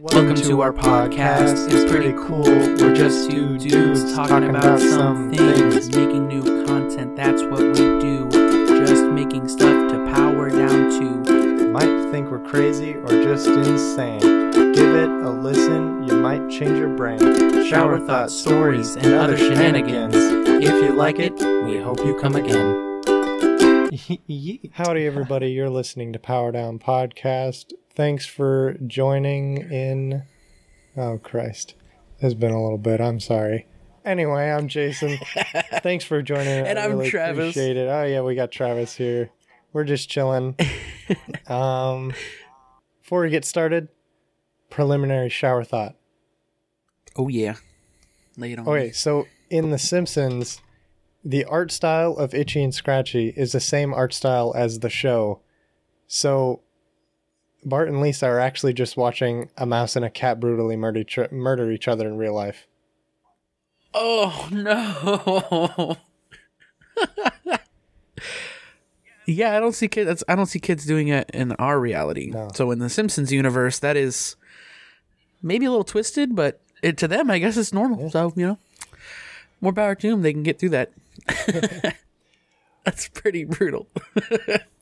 Welcome to our podcast. It's pretty cool. We're just two dudes talking about some things, making new content. That's what we do. Just making stuff to power down to. Might think we're crazy or just insane. Give it a listen, you might change your brain. Shower thoughts, stories, and other shenanigans. If you like it, we hope you come again. Howdy, everybody. You're listening to Power Down Podcast. Thanks for joining in. Oh, Christ. It's been a little bit. I'm sorry. Anyway, I'm Jason. Thanks for joining. And I I'm really Travis. Appreciate it. Oh, yeah, we got Travis here. We're just chilling. um, before we get started, preliminary shower thought. Oh, yeah. Lay it on. Okay, so in The Simpsons, the art style of Itchy and Scratchy is the same art style as the show. So Bart and Lisa are actually just watching a mouse and a cat brutally murder each, murder each other in real life. Oh, no. yeah, I don't see kids. I don't see kids doing it in our reality. No. So in the Simpsons universe, that is maybe a little twisted, but it, to them, I guess it's normal. So you know, more power to them. They can get through that. That's pretty brutal.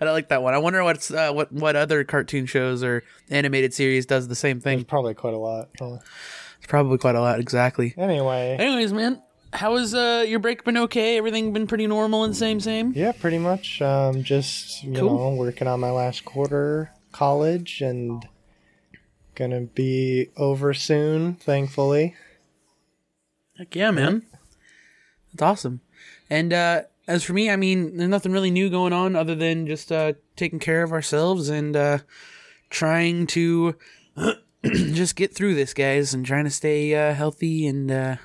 and I like that one. I wonder what's uh, what what other cartoon shows or animated series does the same There's thing. probably quite a lot. Uh, It's probably quite a lot. Exactly. Anyway, Anyways, man, how has uh, your break been? Okay, everything been pretty normal and same same. yeah, pretty much. Um, just you Cool. know, working on my last quarter college and gonna be over soon, thankfully. Heck yeah, man. That's awesome. And uh, as for me, I mean, there's nothing really new going on other than just uh, taking care of ourselves and uh, trying to just get through this, guys, and trying to stay uh, healthy and uh,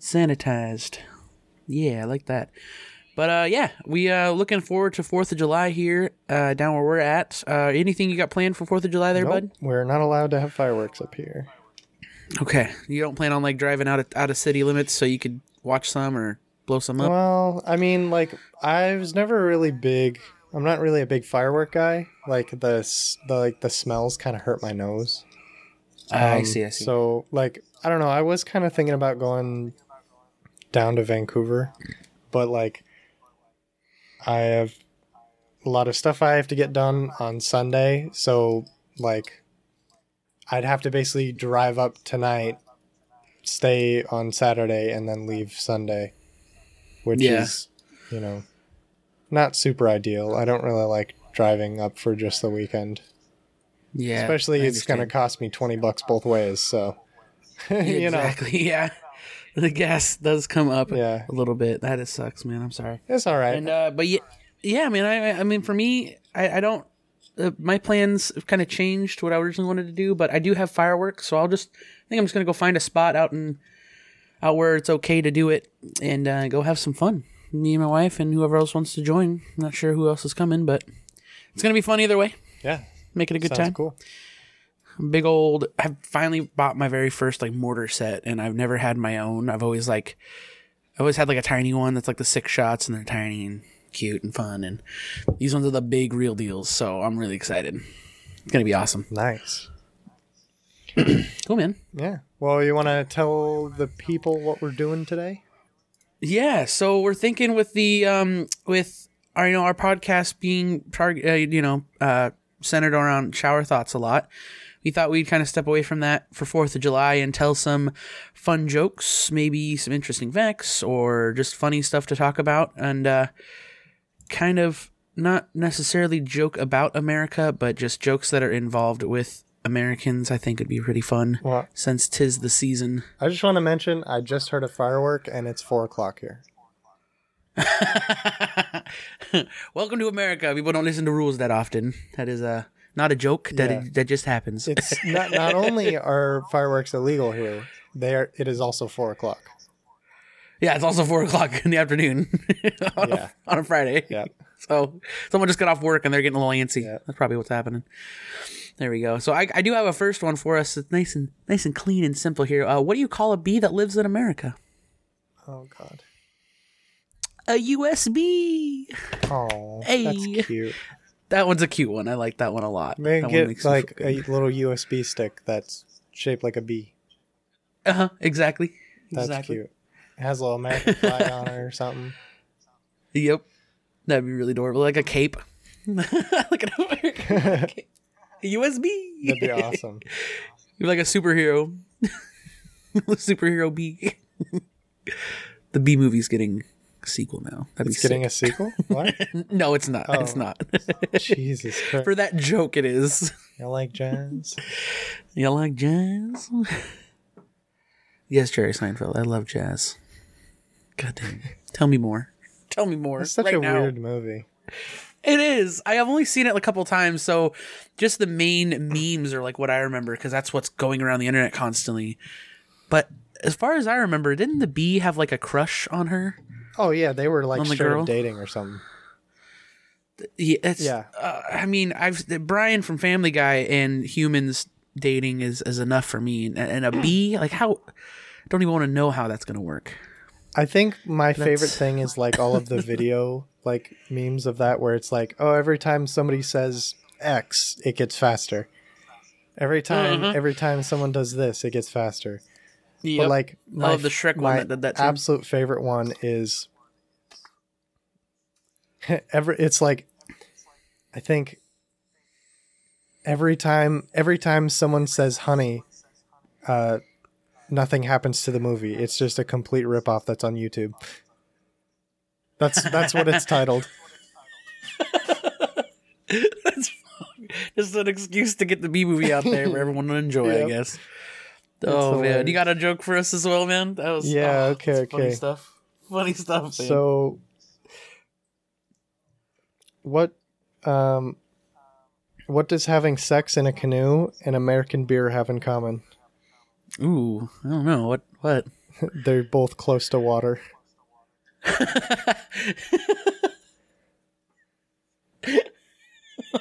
sanitized. Yeah, I like that. But uh, yeah, we uh looking forward to Fourth of July here, uh, down where we're at. Uh, anything you got planned for Fourth of July there, Nope, bud? we're not allowed to have fireworks up here. Okay, you don't plan on like driving out of out of city limits so you could watch some or blow some up. Well, I mean, like I was never really big. I'm not really a big firework guy. Like the the like the smells kind of hurt my nose. I Um, see. I see. So like I don't know. I was kind of thinking about going down to Vancouver, but like I have a lot of stuff I have to get done on Sunday. So like I'd have to basically drive up tonight, stay on Saturday, and then leave Sunday, which Yeah. is you know not super ideal. I don't really like driving up for just the weekend yeah, especially I it's going to cost me 20 bucks both ways so you know exactly. Yeah, the gas does come up Yeah. a little bit. That is sucks, man. I'm sorry. it's all right And uh, but yeah, yeah, man. I I mean, for me, I I don't. Uh, my plans have kind of changed what I originally wanted to do, but I do have fireworks, so I'll just. I think I'm just gonna go find a spot out in, out where it's okay to do it, and uh, go have some fun. Me and my wife and whoever else wants to join. I'm not sure who else is coming, but it's gonna be fun either way. yeah Make it a good sounds time. cool big old I've finally bought my very first like mortar set and I've never had my own. I've always like I always had like a tiny one that's like the six shots and they're tiny and cute and fun and these ones are the big real deals, so I'm really excited. It's gonna be awesome. nice Cool man. yeah well you want to tell the people what we're doing today Yeah, so we're thinking with the um with our you know our podcast being target uh, you know uh centered around shower thoughts a lot. We thought we'd kind of step away from that for 4th of July and tell some fun jokes, maybe some interesting facts or just funny stuff to talk about and uh kind of not necessarily joke about America, but just jokes that are involved with Americans. I think it'd be pretty fun well since tis the season. i just want to mention i just heard a firework and it's four o'clock here Welcome to America. People don't listen to rules that often. That is uh, not a joke. That Yeah. that just happens. it's not not only are fireworks illegal here they are it is also four o'clock yeah, it's also four o'clock in the afternoon on, Yeah. a, on a Friday. yeah So someone just got off work and they're getting a little antsy. Yeah. That's probably what's happening. There we go. So I, I do have a first one for us. It's nice and nice and clean and simple here. Uh, what do you call a bee that lives in America? oh god A USB. oh Hey. that's cute That one's a cute one. I like that one a lot. Maybe that get like a little USB stick that's shaped like a bee. uh huh. Exactly. That's exactly. cute. It has a little American flag on it or something. Yep. That'd be really adorable. Like a cape. like an American cape. USB. That'd be awesome. You're like a superhero. superhero bee. the bee movie's getting a sequel now. That'd It's getting sick. a sequel? What? No, it's not. It's Oh. not. Jesus Christ. For that joke, it is. I like jazz. You like jazz? yes, Jerry Seinfeld. I love jazz. God damn. Tell me more. Tell me more. It's such right a now. weird movie. It is. I have only seen it a couple times, so just the main memes are like what I remember because that's what's going around the internet constantly. But as far as I remember, didn't the bee have like a crush on her? Oh yeah, they were like On the girl? dating or something. Yeah, it's, Yeah. Uh, I mean, I've Brian from Family Guy and humans dating is is enough for me, and, and a bee like how. I don't even want to know how that's gonna work. I think my favorite thing is like all of the video like memes of that where it's like, oh, every time somebody says X, it gets faster. Every time, Mhm. every time someone does this, it gets faster. Yep. But like, my, love the Shrek one that that absolute favorite one is every. It's like, I think every time, every time someone says honey, uh, nothing happens to the movie. It's just a complete ripoff that's on YouTube. That's that's what it's titled. That's just an excuse to get the Bee Movie out there for everyone to enjoy, I Yep. guess. Oh man, you got a joke for us as well, man? That was Yeah, oh, okay, that's Funny stuff. Funny stuff. Man. So, what, um, what does having sex in a canoe and American beer have in common? Ooh, I don't know what what. They're both close to water.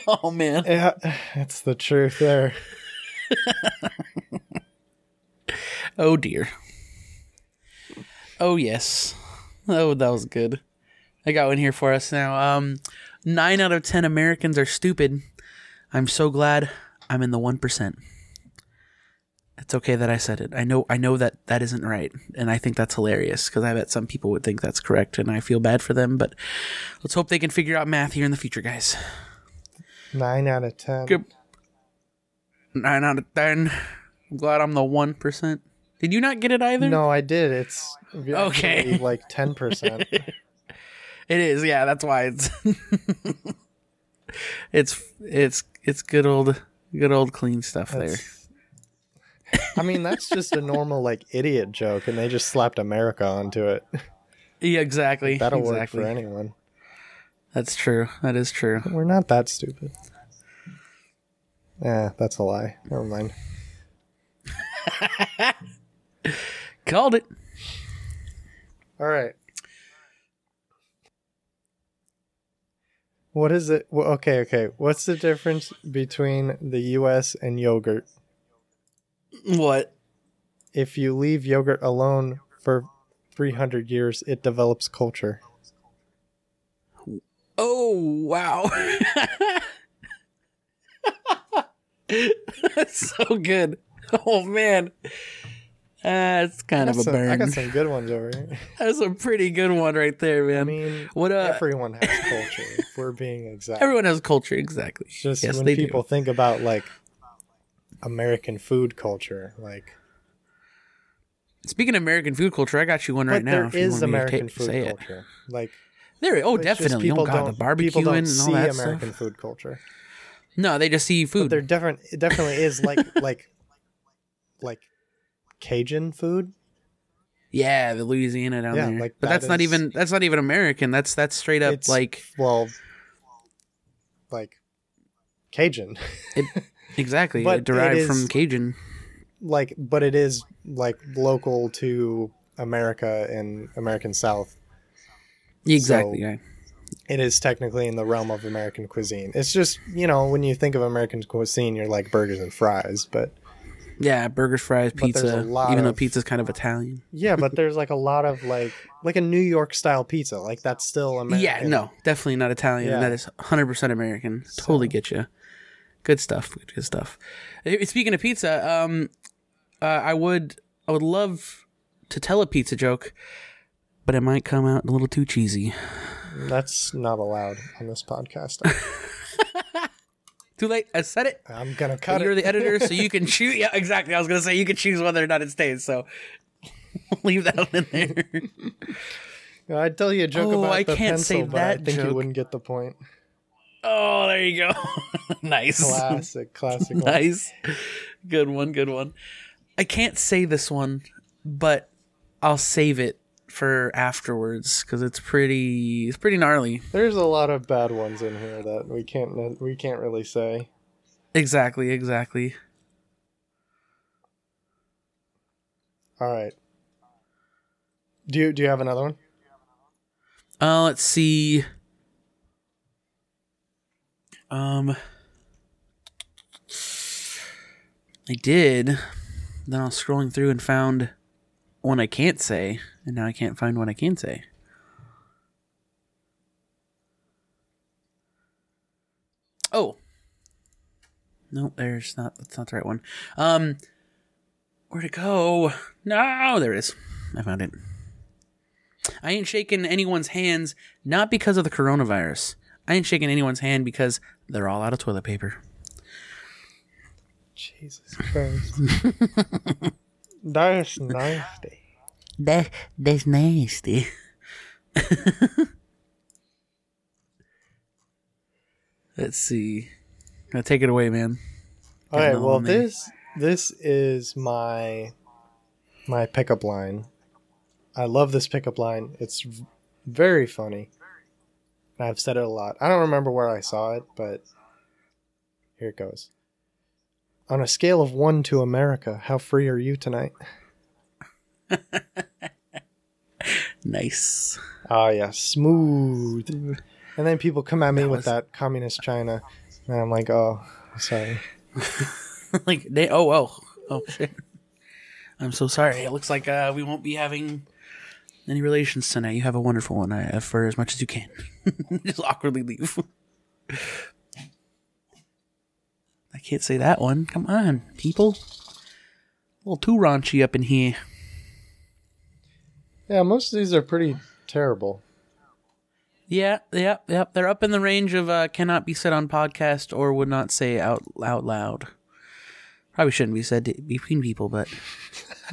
oh man, Yeah, that's the truth there. oh dear. Oh yes. Oh, that was good. I got one here for us now. Um, nine out of ten Americans are stupid. I'm so glad I'm in the one percent. It's okay that I said it. I know. I know that that isn't right, and I think that's hilarious because I bet some people would think that's correct, and I feel bad for them. But let's hope they can figure out math here in the future, guys. Nine out of ten. Good. Nine out of ten. I'm glad I'm the one percent. Did you not get it either? No, I did. It's Okay. like ten percent. It is, yeah. That's why it's it's it's it's good old good old clean stuff there. I mean, that's just a normal like idiot joke, and they just slapped America onto it. Yeah, exactly. That'll work exactly. for anyone. That's true. That is true. We're not that stupid. Eh, that's a lie. Never mind. Called it. All right. What is it? Okay, okay. What's the difference between the U.S. and yogurt? What? If you leave yogurt alone for 300 years, it develops culture. Oh wow. That's so good. Oh man. That's kind of a some, burn. I got some good ones over here. That's a pretty good one right there, man. I mean, what uh everyone has culture. If we're being exact. everyone has culture, exactly. Just yes, when people do. think about like American food culture, like Speaking of American food culture, I got you one right now. there if is American food say it. culture. Like There, oh, definitely. Oh people god, the don't- barbecuing and all that American stuff. food culture. No, they just see But food. there different it definitely is like like like Cajun food. Yeah, the Louisiana down Yeah, there. like but that that's not even that's not even American. That's that's straight up like well like Cajun. exactly but it derived it from Cajun. like but it is like local to America and American South. Exactly. So- yeah. It is technically in the realm of American cuisine. It's just, you know, when you think of American cuisine, you're like burgers and fries, but Yeah, burgers, fries, pizza. Even though pizza's kind of Italian. yeah, but there's like a lot of like like a New York style pizza. Like that's still American. Yeah, no, definitely not Italian. Yeah. That is 100% American. Totally get you. Good stuff. Good, stuff. Eh, Speaking of pizza, um, uh, I would I would love to tell a pizza joke, but it might come out a little too cheesy. That's not allowed on this podcast. Too late. I said it. I'm gonna cut You're it. the editor, so you can choose. Yeah, exactly. I was gonna say you can choose whether or not it stays. So leave that one in there. I'd tell you a joke Oh, about I the can't pencil, say but I think joke. you wouldn't get the point. Oh, there you go. nice. Classic, classic. one. nice. Good one, good one. I can't say this one, but I'll save it for afterwards because it's pretty it's pretty gnarly. There's a lot of bad ones in here that we can't we can't really say. Exactly, exactly. All right. Do you do you have another one? Uh let's see. Um I did. Then I was scrolling through and found one I can't say, and now I can't find one I can say. Oh. Nope, there's not that's not the right one. Um where'd it go? No, there it is. I found it. I ain't shaking anyone's hands not because of the coronavirus. I ain't shaking anyone's hand because they're all out of toilet paper. Jesus Christ. That's nasty. That that's nasty. Let's see. Now take it away, man. All right. Well, this this is my my pickup line. I love this pickup line. It's very funny. I've said it a lot. I don't remember where I saw it, but here it goes. On a scale of one to America, how free are you tonight? Nice. Oh yeah, smooth. And then people come at me That with was- that communist China, and I'm like, oh, sorry. like they oh oh oh shit. I'm so sorry. It looks like uh, we won't be having any relations tonight. You have a wonderful one uh, for as much as you can. Just awkwardly leave. I can't say that one. Come on, people. A little too raunchy up in here. Yeah, most of these are pretty terrible. Yeah, yeah, yeah. They're up in the range of uh, cannot be said on podcast or would not say out out loud. Probably shouldn't be said to, between people, but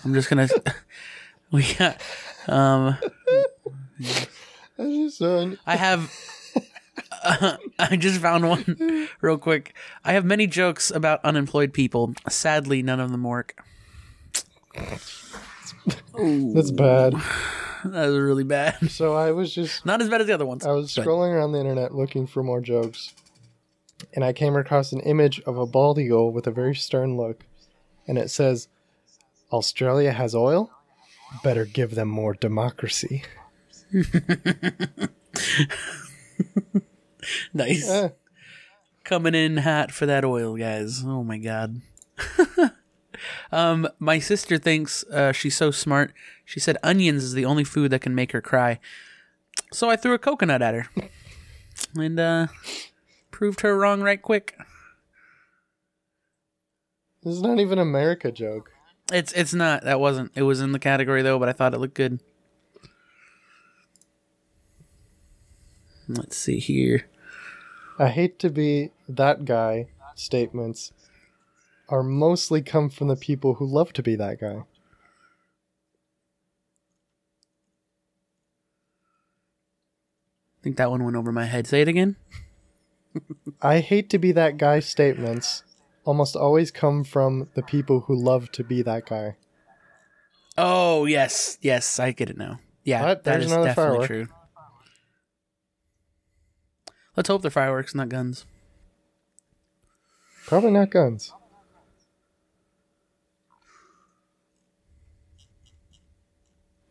I'm just gonna. we got. Um, I just, uh, I have. I just found one real quick. I have many jokes about unemployed people. Sadly, none of them work. that's bad. That was really bad. So I was just Not as bad as the other ones. I was scrolling around the internet looking for more jokes, and I came across an image of a bald eagle with a very stern look, and it says, "Australia has oil. Better give them more democracy." Nice. Eh, coming in hot for that oil, guys. Oh my god. um, my sister thinks uh, she's so smart. She said onions is the only food that can make her cry. So I threw a coconut at her, and uh, proved her wrong right quick. this is not even America joke. It's it's not. That wasn't. It was in the category though, but I thought it looked good. Let's see here. I hate to be that guy. Statements are mostly come from the people who love to be that guy. I think that one went over my head. Say it again. I hate to be that guy statements almost always come from the people who love to be that guy. Oh yes, yes, I get it now. Yeah, What? that There's definitely firework. true. Let's hope they're fireworks, not guns. Probably not guns.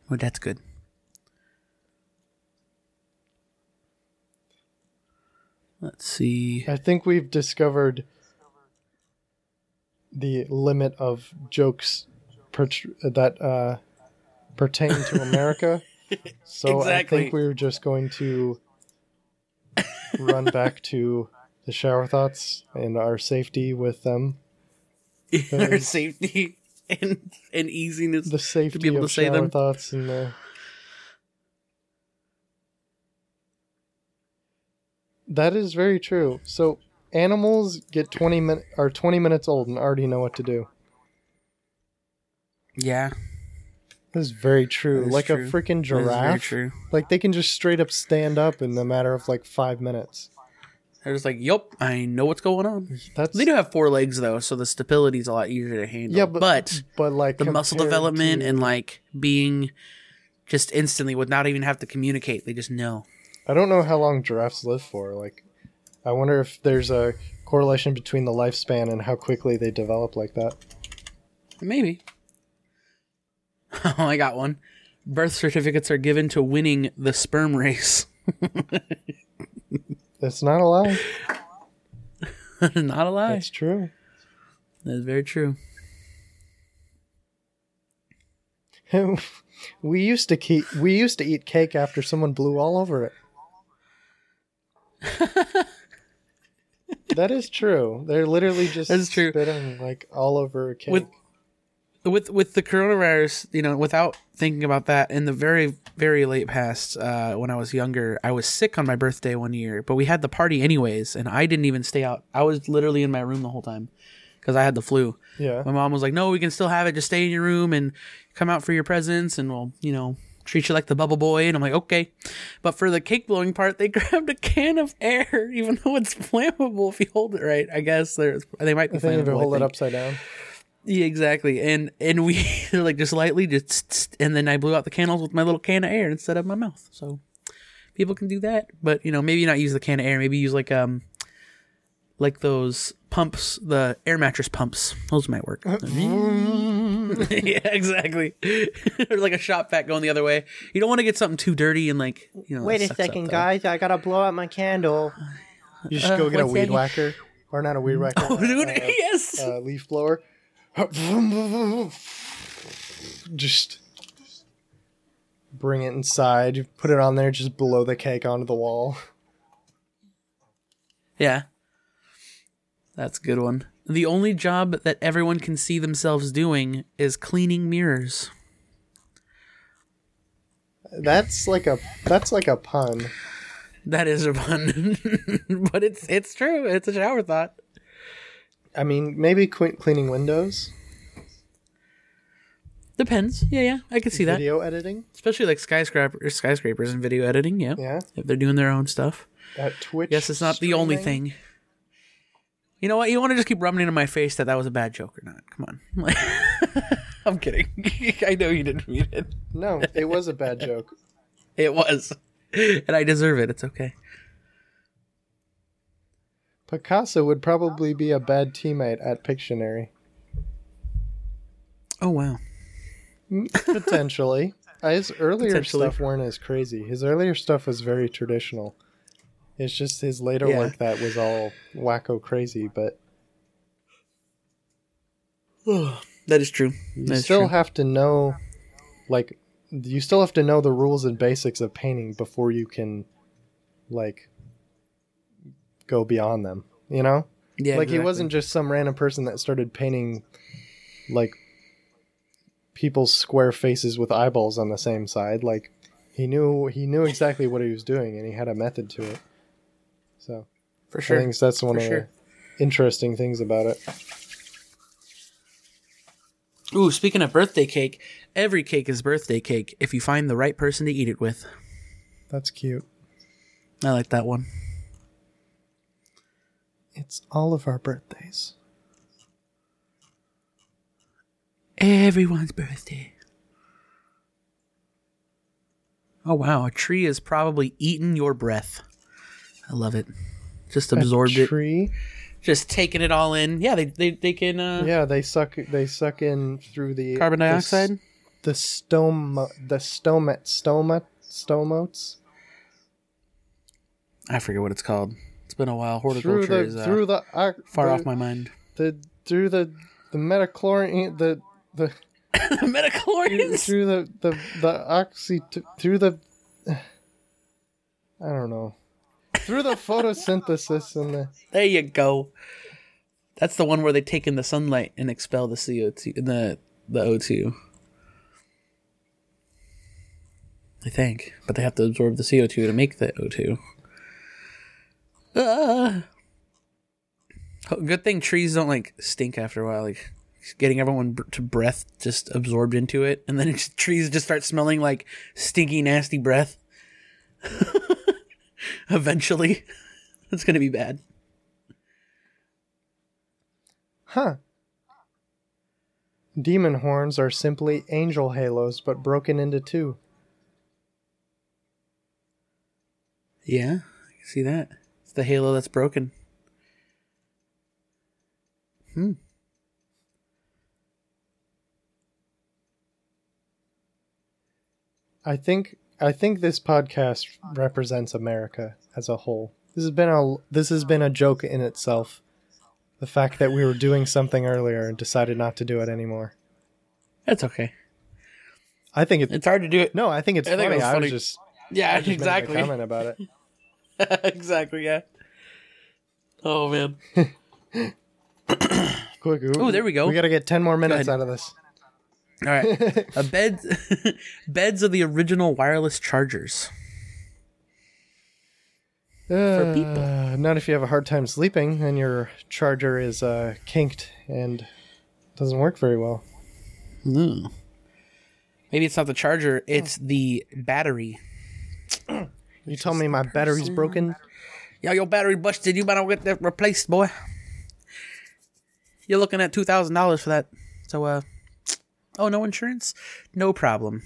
Oh, that's good. Let's see. I think we've discovered the limit of jokes per- that uh, pertain to America. So I think we're just going to run back to the shower thoughts and our safety with them. Our safety and and easiness. The safety to be able of to say shower them. thoughts and the. That is very true. So animals get twenty min are twenty minutes old and already know what to do. yeah, This is very true. Is like true. a freaking that is very giraffe. true. Like they can just straight up stand up in the matter of like five minutes. They're just like, "Yup, I know what's going on." That's They do have four legs though, so the stability is a lot easier to handle. yeah, but, but but like the muscle development to- and like being just instantly would not even have to communicate, they just know. I don't know how long giraffes live for. Like, I wonder if there's a correlation between the lifespan and how quickly they develop like that. Maybe. Oh, I got one. Birth certificates are given to winning the sperm race. That's not a lie. Not a lie. It's true. That is very true. we used to keep we used to eat cake after someone blew all over it. That is true. They're literally just That is true. spitting like all over a cake. With- with with the coronavirus, you know, without thinking about that, in the very very late past, uh, when I was younger, I was sick on my birthday one year, but we had the party anyways, and I didn't even stay out. I was literally in my room the whole time because I had the flu. yeah. My mom was like, "No, we can still have it. Just stay in your room and come out for your presents, and we'll, you know, treat you like the bubble boy." And I'm like, "Okay," but for the cake blowing part, they grabbed a can of air, even though it's flammable if you hold it right. I guess there's they might be I if you flammable. I hold it upside down. Yeah, exactly. And and we like just lightly just and then I blew out the candles with my little can of air instead of my mouth. So people can do that, but you know maybe not use the can of air. Maybe use like um like those pumps, the air mattress pumps. Those might work. yeah, exactly. or like a shop vac going the other way. You don't want to get something too dirty and like you know. Wait a sucks up, second, guys. I gotta blow out my candle. You should go get a weed that? whacker, or not a weed whacker, Oh, dude, uh, yes. uh, leaf blower. Just bring it inside. Put it on there. Just blow the cake onto the wall. Yeah. That's a good one. The only job that everyone can see themselves doing is cleaning mirrors. That's like a that's like a pun. That is a pun, but it's it's true. It's a shower thought. I mean, maybe que- cleaning windows, Depends. Yeah, yeah, I can see that. video editing. Especially like skyscrapers, skyscrapers and video editing. Yeah, Yeah, if they're doing their own stuff. That Twitch. Yes, it's not the only thing. You know what? You want to just keep rubbing it in my face that that was a bad joke or not? Come on. I'm kidding. I know you didn't mean it. No, it was a bad joke. It was, and I deserve it. It's okay. Picasso would probably be a bad teammate at Pictionary. Oh wow. Mm, potentially. His earlier Potentially. stuff weren't as crazy. His earlier stuff was very traditional. It's just his later Yeah. work that was all wacko crazy, but That is true. you That is still true. have to know like you still have to know the rules and basics of painting before you can like go beyond them, you know? yeah, like he wasn't just some random person that started painting like people's square faces with eyeballs on the same side like he knew he knew exactly what he was doing and he had a method to it so for sure, i think that's one For of sure. the interesting things about it Ooh, speaking of birthday cake, every cake is birthday cake if you find the right person to eat it with. that's cute I like that one. it's all of our birthdays Everyone's birthday. Oh wow, a tree has probably eaten your breath. I love it. Just absorbed a it. tree Just taking it all in. Yeah, they they, they can uh yeah they suck they suck in through the carbon dioxide. the stoma the stomat stoma stomotes I forget what it's called. It's been a while. through Horticulture the is uh, through the uh, far the- off my mind. the through the the metachlorine the the Metachlorians. through the the the oxy through the I don't know through the photosynthesis and the There you go. That's the one where they take in the sunlight and expel the CO2 the the O2. I think, but they have to absorb the CO2 to make the O2. Ah. Good thing trees don't like stink after a while. Like getting everyone to breath just absorbed into it, and then just, trees just start smelling like stinky, nasty breath. Eventually, it's gonna be bad. huh. Demon horns are simply angel halos, but broken into two. Yeah, I can see that. It's the halo that's broken. Hmm. I think I think this podcast represents America as a whole. This has been a this has been a joke in itself. The fact that we were doing something earlier and decided not to do it anymore. That's okay. I think it. It's hard to do it. No, I think it's I think funny. it was I was just Yeah, I just exactly. comment about it. exactly. Yeah. Oh man. Quick. Oh, there we go. We got to get ten more minutes out of this. All right. A bed. beds of the original wireless chargers. For people. Uh, Not if you have a hard time sleeping and your charger is uh, kinked and doesn't work very well. No. Maybe it's not the charger. It's the battery. You tell me my battery's broken. Yo, your battery busted. You better get that replaced, boy. You're looking at two thousand dollars for that. So, uh, oh, no insurance, no problem.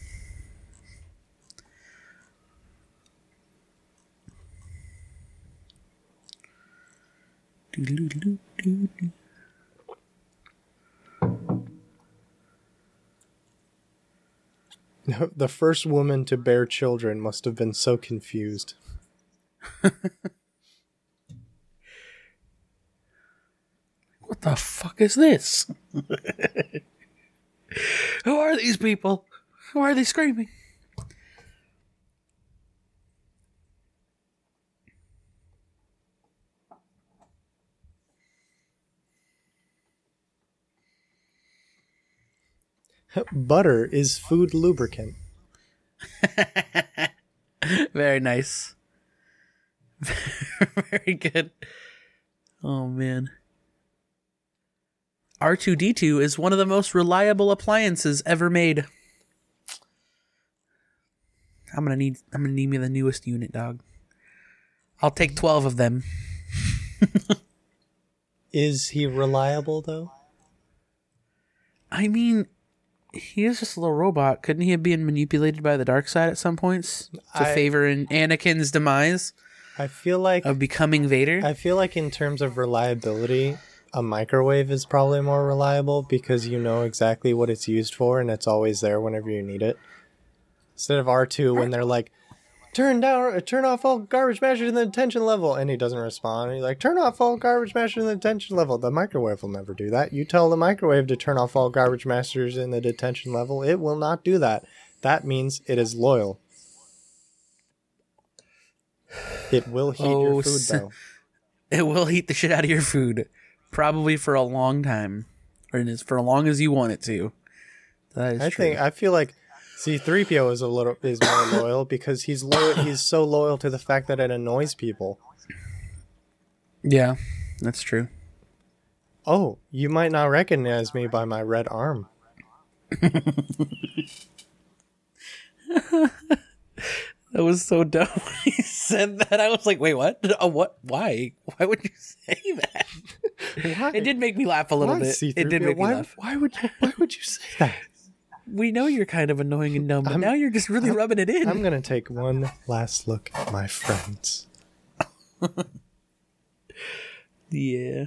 The first woman to bear children must have been so confused. What the fuck is this? Who are these people? Why are they screaming? Butter is food lubricant. Very nice. Very good. Oh man. R2D2 is one of the most reliable appliances ever made. I'm gonna need I'm gonna need me the newest unit, dog. I'll take twelve of them. Is he reliable though? I mean, he is just a little robot. Couldn't he have been manipulated by the dark side at some points to I- favor in Anakin's demise I feel like of becoming Vader? I feel like in terms of reliability, a microwave is probably more reliable because you know exactly what it's used for and it's always there whenever you need it. Instead of R2 when they're like turn down uh, turn off all garbage mashers in the detention level and he doesn't respond. He's like turn off all garbage mashers in the detention level. The microwave will never do that. You tell the microwave to turn off all garbage mashers in the detention level, it will not do that. That means it is loyal. It will heat Oh, your food though. it will heat the shit out of your food, probably for a long time, or is for as long as you want it to. That is I true. think I feel like C3PO is a little is more loyal because he's loyal he's so loyal to the fact that it annoys people. yeah, that's true. Oh, you might not recognize me by my red arm. That was so dumb when he said that. I was like, wait, what? Uh, what? Why? Why would you say that? Why? It did make me laugh a little Why bit. C3PO? It did make why, me laugh. why would you why would you say that? We know you're kind of annoying and dumb, but I'm- now you're just really rubbing it in. I'm gonna take one last look at my friends. Yeah.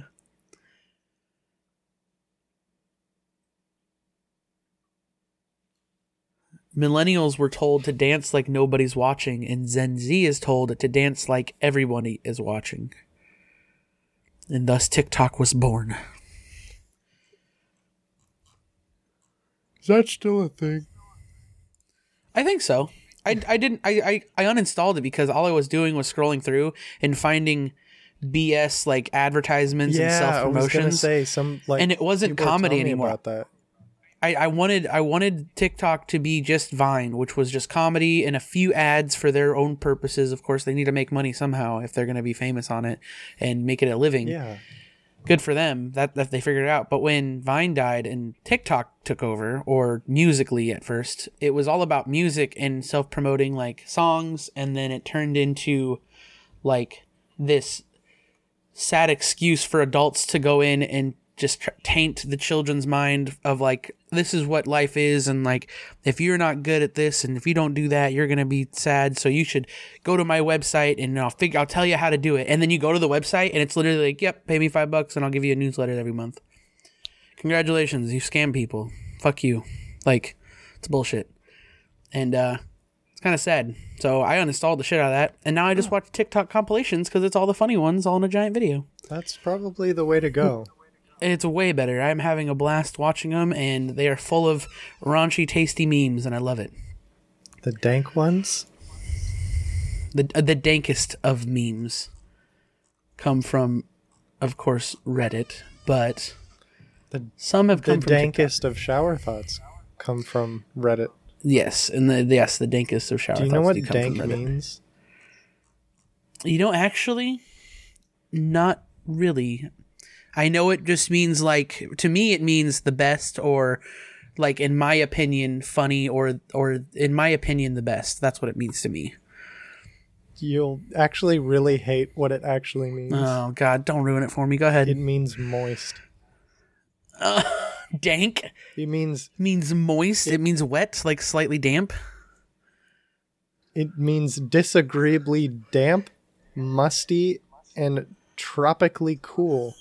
Millennials were told to dance like nobody's watching, and Gen Z is told to dance like everybody is watching. And thus TikTok was born. Is that still a thing? I think so. I, I didn't I, I I uninstalled it because all I was doing was scrolling through and finding BS like advertisements and self I was gonna promotions. say some like, And it wasn't comedy anymore. About that, I, I wanted I wanted TikTok to be just Vine, which was just comedy and a few ads for their own purposes. Of course, they need to make money somehow if they're going to be famous on it and make it a living. yeah, Good for them that that they figured it out. But when Vine died and TikTok took over, or Musical.ly at first, it was all about music and self promoting like songs, and then it turned into like this sad excuse for adults to go in and just tr- taint the children's mind of like this is what life is and like if you're not good at this and if you don't do that you're going to be sad. So you should go to my website and I'll figure I'll tell you how to do it. And then you go to the website and it's literally like yep pay me 5 bucks and I'll give you a newsletter every month. Congratulations you scam people. Fuck you. Like it's bullshit. And uh it's kind of sad. So I uninstalled the shit out of that and now I just watch TikTok compilations cuz it's all the funny ones all in a giant video. That's probably the way to go. it's way better. I'm having a blast watching them, and they are full of raunchy, tasty memes, and I love it. the dank ones. The uh, the dankest of memes come from, of course, Reddit, but The- some have The come from TikTok. dankest of shower thoughts come from Reddit. Yes, and the yes, the dankest of shower. Thoughts. Do you know what do come dank means? You know, actually, not really. I know it just means like to me, it means the best, or like in my opinion, funny, or or in my opinion, the best. That's what it means to me. You'll actually really hate what it actually means. Oh God, don't ruin it for me. Go ahead. It means moist. Dank It means means moist. It, means wet, like slightly damp. it means disagreeably damp, musty, and tropically cool.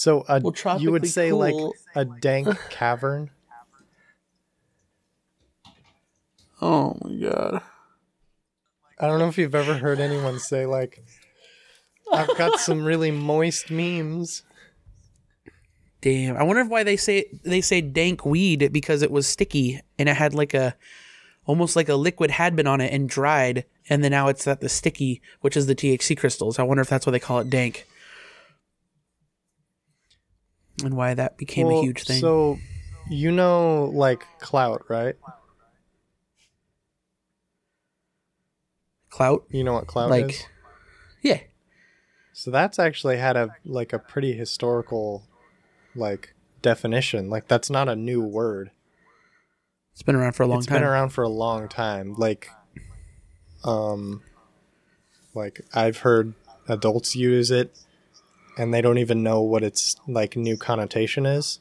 So a, Well, you would say cool- like a dank cavern. Oh my God. I don't know if you've ever heard anyone say like I've got some really moist memes. Damn. I wonder why they say they say dank weed because it was sticky and it had like a almost like a liquid had been on it and dried, and then now it's at the sticky, which is the THC crystals. I wonder if that's why they call it dank. And why that became a huge thing. So you know like clout, right? Clout. You know what clout Like is? Yeah. So that's actually had a like a pretty historical like definition. Like that's not a new word. It's been around for a long It's time. It's been around for a long time. Like um like I've heard adults use it and they don't even know what its like new connotation is.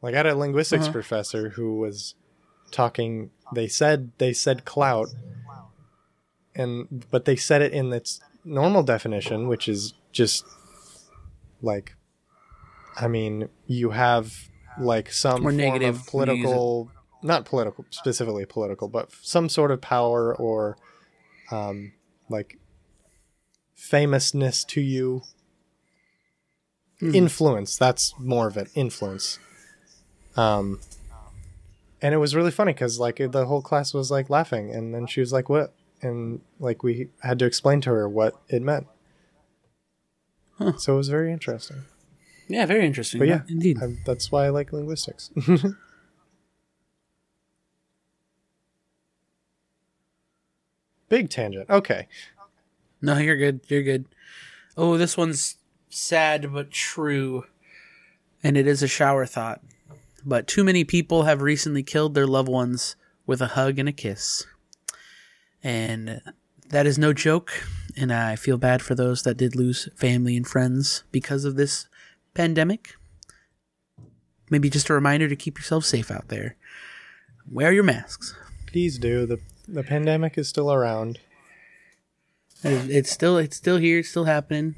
Like I had a linguistics Uh-huh. professor who was talking they said they said clout and but they said it in its normal definition which is just like I mean you have like some More form negative of political not political specifically political but some sort of power or um like famousness to you influence that's more of an influence um and it was really funny because like the whole class was like laughing and then she was like what and like we had to explain to her what it meant Huh. so it was very interesting Yeah, very interesting. but yeah indeed. I, that's why i like linguistics big tangent okay No, you're good. You're good. Oh, this one's sad but true. And it is a shower thought. But too many people have recently killed their loved ones with a hug and a kiss. And that is no joke. And I feel bad for those that did lose family and friends because of this pandemic. Maybe just a reminder to keep yourself safe out there. Wear your masks. please do the the pandemic is still around It's still it's still here. It's still happening.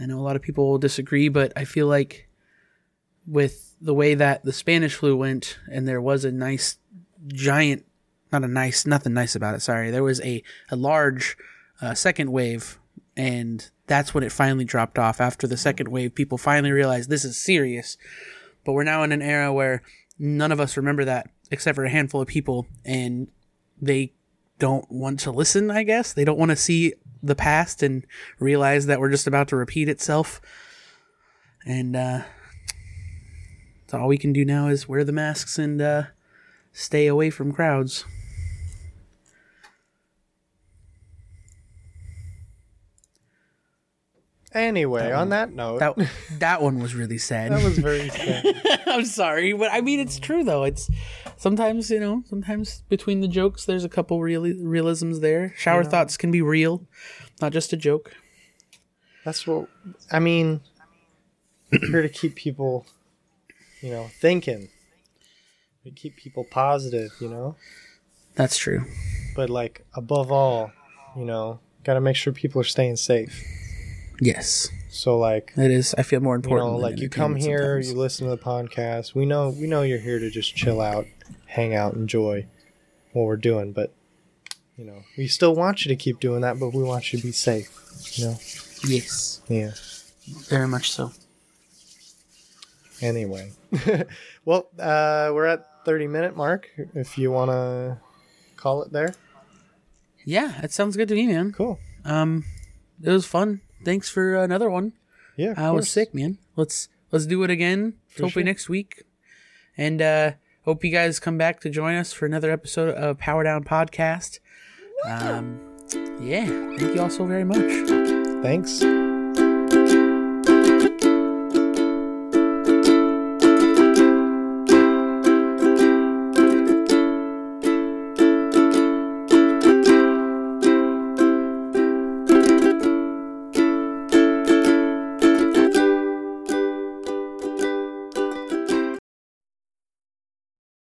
I know a lot of people will disagree, but I feel like with the way that the Spanish flu went, and there was a nice giant, not a nice, nothing nice about it. Sorry, there was a a large uh, second wave and that's when it finally dropped off after the second wave people finally realized this is serious but we're now in an era where none of us remember that except for a handful of people and they don't want to listen i guess. They don't want to see the past and realize that we're just about to repeat itself. And uh so all we can do now is wear the masks and uh stay away from crowds Anyway, on that note, that that one was really sad that was very sad. I'm sorry, but I mean it's true though. It's sometimes you know, sometimes between the jokes, there's a couple real realisms there. Shower thoughts can be real, not just a joke. That's what I mean. here to keep people, you know, thinking. We keep people positive, you know. That's true. But like above all, you know, got to make sure people are staying safe. Yes, So like, it is. I feel more important. you know, like you come here, sometimes. you listen to the podcast. We know, we know you're here to just chill out, hang out, enjoy what we're doing. But you know, we still want you to keep doing that, but we want you to be safe. You know. yes, Yeah. very much so. Anyway, well, uh, we're at 30 minute mark. If you want to call it there, Yeah, that sounds good to me, man. cool. Um, it was fun. Thanks for another one. Yeah, I was sick, man. Let's let's do it again. Hopefully sure. next week. And uh hope you guys come back to join us for another episode of Power Down Podcast. Um yeah, thank you all so very much. Thanks.